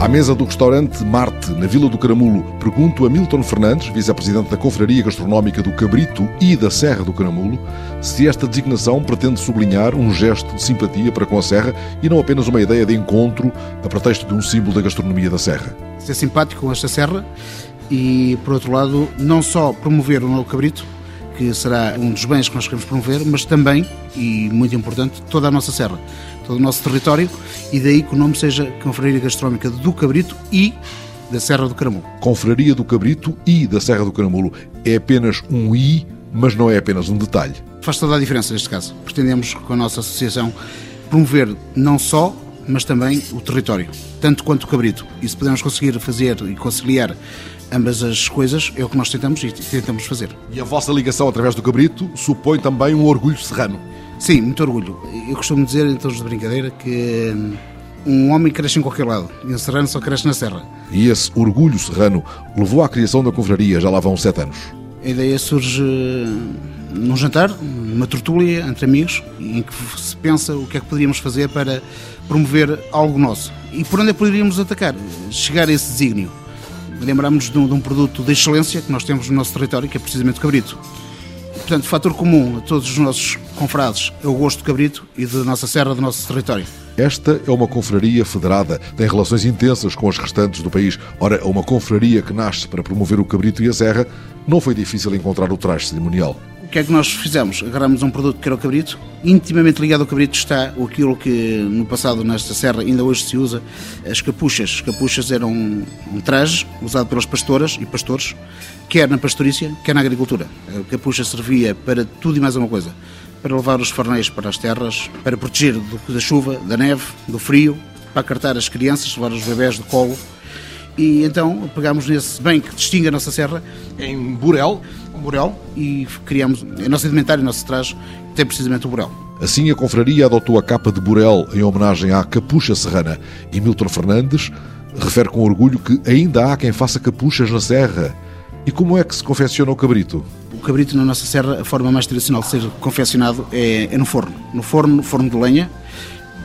À mesa do restaurante Marte, na Vila do Caramulo, pergunto a Milton Fernandes, vice-presidente da Confraria Gastronómica do Cabrito e da Serra do Caramulo, se esta designação pretende sublinhar um gesto de simpatia para com a Serra e não apenas uma ideia de encontro a pretexto de um símbolo da gastronomia da Serra. Ser simpático com esta Serra e, por outro lado, não só promover o novo Cabrito, que será um dos bens que nós queremos promover, mas também, e muito importante, toda a nossa Serra todo o nosso território e daí que o nome seja Confraria Gastronómica do Cabrito e da Serra do Caramulo. Confraria do Cabrito e da Serra do Caramulo é apenas um I, mas não é apenas um detalhe. Faz toda a diferença neste caso. Pretendemos, com a nossa associação, promover não só, mas também o território, tanto quanto o Cabrito. E se pudermos conseguir fazer e conciliar ambas as coisas, é o que nós tentamos e tentamos fazer. E a vossa ligação através do Cabrito supõe também um orgulho serrano. Sim, muito orgulho. Eu costumo dizer, em termos de brincadeira, que hum, um homem cresce em qualquer lado e um serrano só cresce na serra. E esse orgulho serrano levou à criação da confraria, já lá vão sete anos. A ideia surge num jantar, numa tertúlia entre amigos, em que se pensa o que é que poderíamos fazer para promover algo nosso. E por onde é poderíamos atacar? Chegar a esse desígnio. Lembramos de um, de um produto de excelência que nós temos no nosso território, que é precisamente o cabrito. Portanto, fator comum a todos os nossos confrades é o gosto do cabrito e da nossa serra, do nosso território. Esta é uma confraria federada, tem relações intensas com as restantes do país. Ora, uma confraria que nasce para promover o cabrito e a serra, não foi difícil encontrar o traje cerimonial. O que é que nós fizemos? Agarramos um produto que era o cabrito. Intimamente ligado ao cabrito está aquilo que no passado nesta serra ainda hoje se usa, as capuchas. As capuchas eram um traje usado pelas pastoras e pastores quer na pastorícia, quer na agricultura. A capucha servia para tudo e mais uma coisa. Para levar os farnéis para as terras, para proteger do, da chuva, da neve, do frio, para acartar as crianças, levar os bebés do colo. E então pegámos nesse bem que distingue a nossa serra, em burel, burel, e criamos a nossa indumentária, o nosso traje, tem precisamente o burel. Assim, a confraria adotou a capa de burel em homenagem à capucha serrana. E Milton Fernandes refere com orgulho que ainda há quem faça capuchas na serra e como é que se confecciona o cabrito? O cabrito na nossa serra, a forma mais tradicional de ser confeccionado é, é no forno. No forno, no forno de lenha.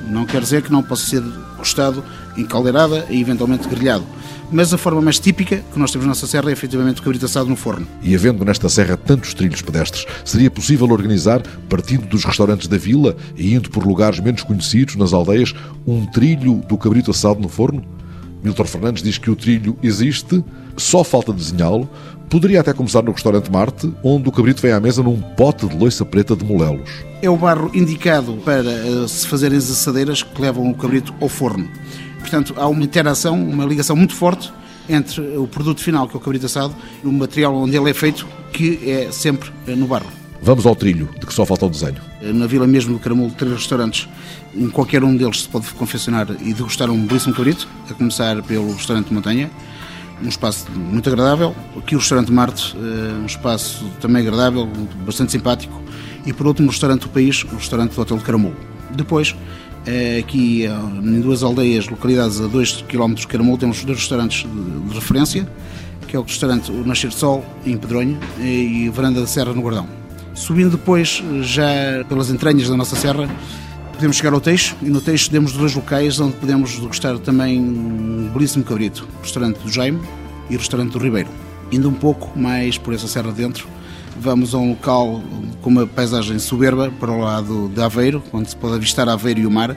Não quer dizer que não possa ser gostado em caldeirada e eventualmente grelhado. Mas a forma mais típica que nós temos na nossa serra é efetivamente o cabrito assado no forno. E havendo nesta serra tantos trilhos pedestres, seria possível organizar, partindo dos restaurantes da vila e indo por lugares menos conhecidos nas aldeias, um trilho do cabrito assado no forno? Milton Fernandes diz que o trilho existe, só falta desenhá-lo. Poderia até começar no restaurante Marte, onde o cabrito vem à mesa num pote de loiça preta de molelos. É o barro indicado para uh, se fazerem as assadeiras que levam o cabrito ao forno. Portanto, há uma interação, uma ligação muito forte entre o produto final, que é o cabrito assado, e o material onde ele é feito, que é sempre uh, no barro. Vamos ao trilho, de que só falta o desenho. Uh, na vila mesmo do Caramulo, três restaurantes. Em qualquer um deles se pode confeccionar e degustar um belíssimo cabrito, a começar pelo restaurante Montanha, um espaço muito agradável. Aqui o restaurante Marte, eh, um espaço também agradável, bastante simpático. E por último, o restaurante do país, o restaurante do Hotel de Caramulo. Depois, eh, aqui eh, em duas aldeias, localidades a 2 km de Caramulo, temos dois restaurantes de referência, que é o restaurante O Nascer de Sol, em Pedronha, e Varanda da Serra, no Guardão. Subindo depois, já pelas entranhas da nossa serra, podemos chegar ao Teixo e no Teixo temos dois locais onde podemos degustar também um belíssimo cabrito, o restaurante do Jaime e o restaurante do Ribeiro. Indo um pouco mais por essa serra dentro, vamos a um local com uma paisagem soberba para o lado de Aveiro, onde se pode avistar Aveiro e o mar,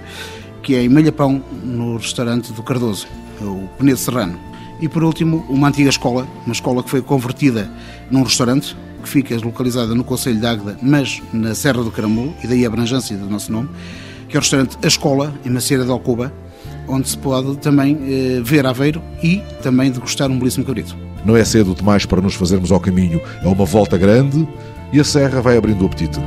que é em Malhapão, no restaurante do Cardoso, o Penedo Serrano. E por último, uma antiga escola, uma escola que foi convertida num restaurante, que fica localizada no Conselho de Águeda, mas na Serra do Caramulo, e daí a abrangência do nosso nome, que é o restaurante A Escola, em Macieira de Alcoba, onde se pode também eh, ver Aveiro e também degustar um belíssimo cabrito. Não é cedo demais para nos fazermos ao caminho, é uma volta grande e a serra vai abrindo o apetite.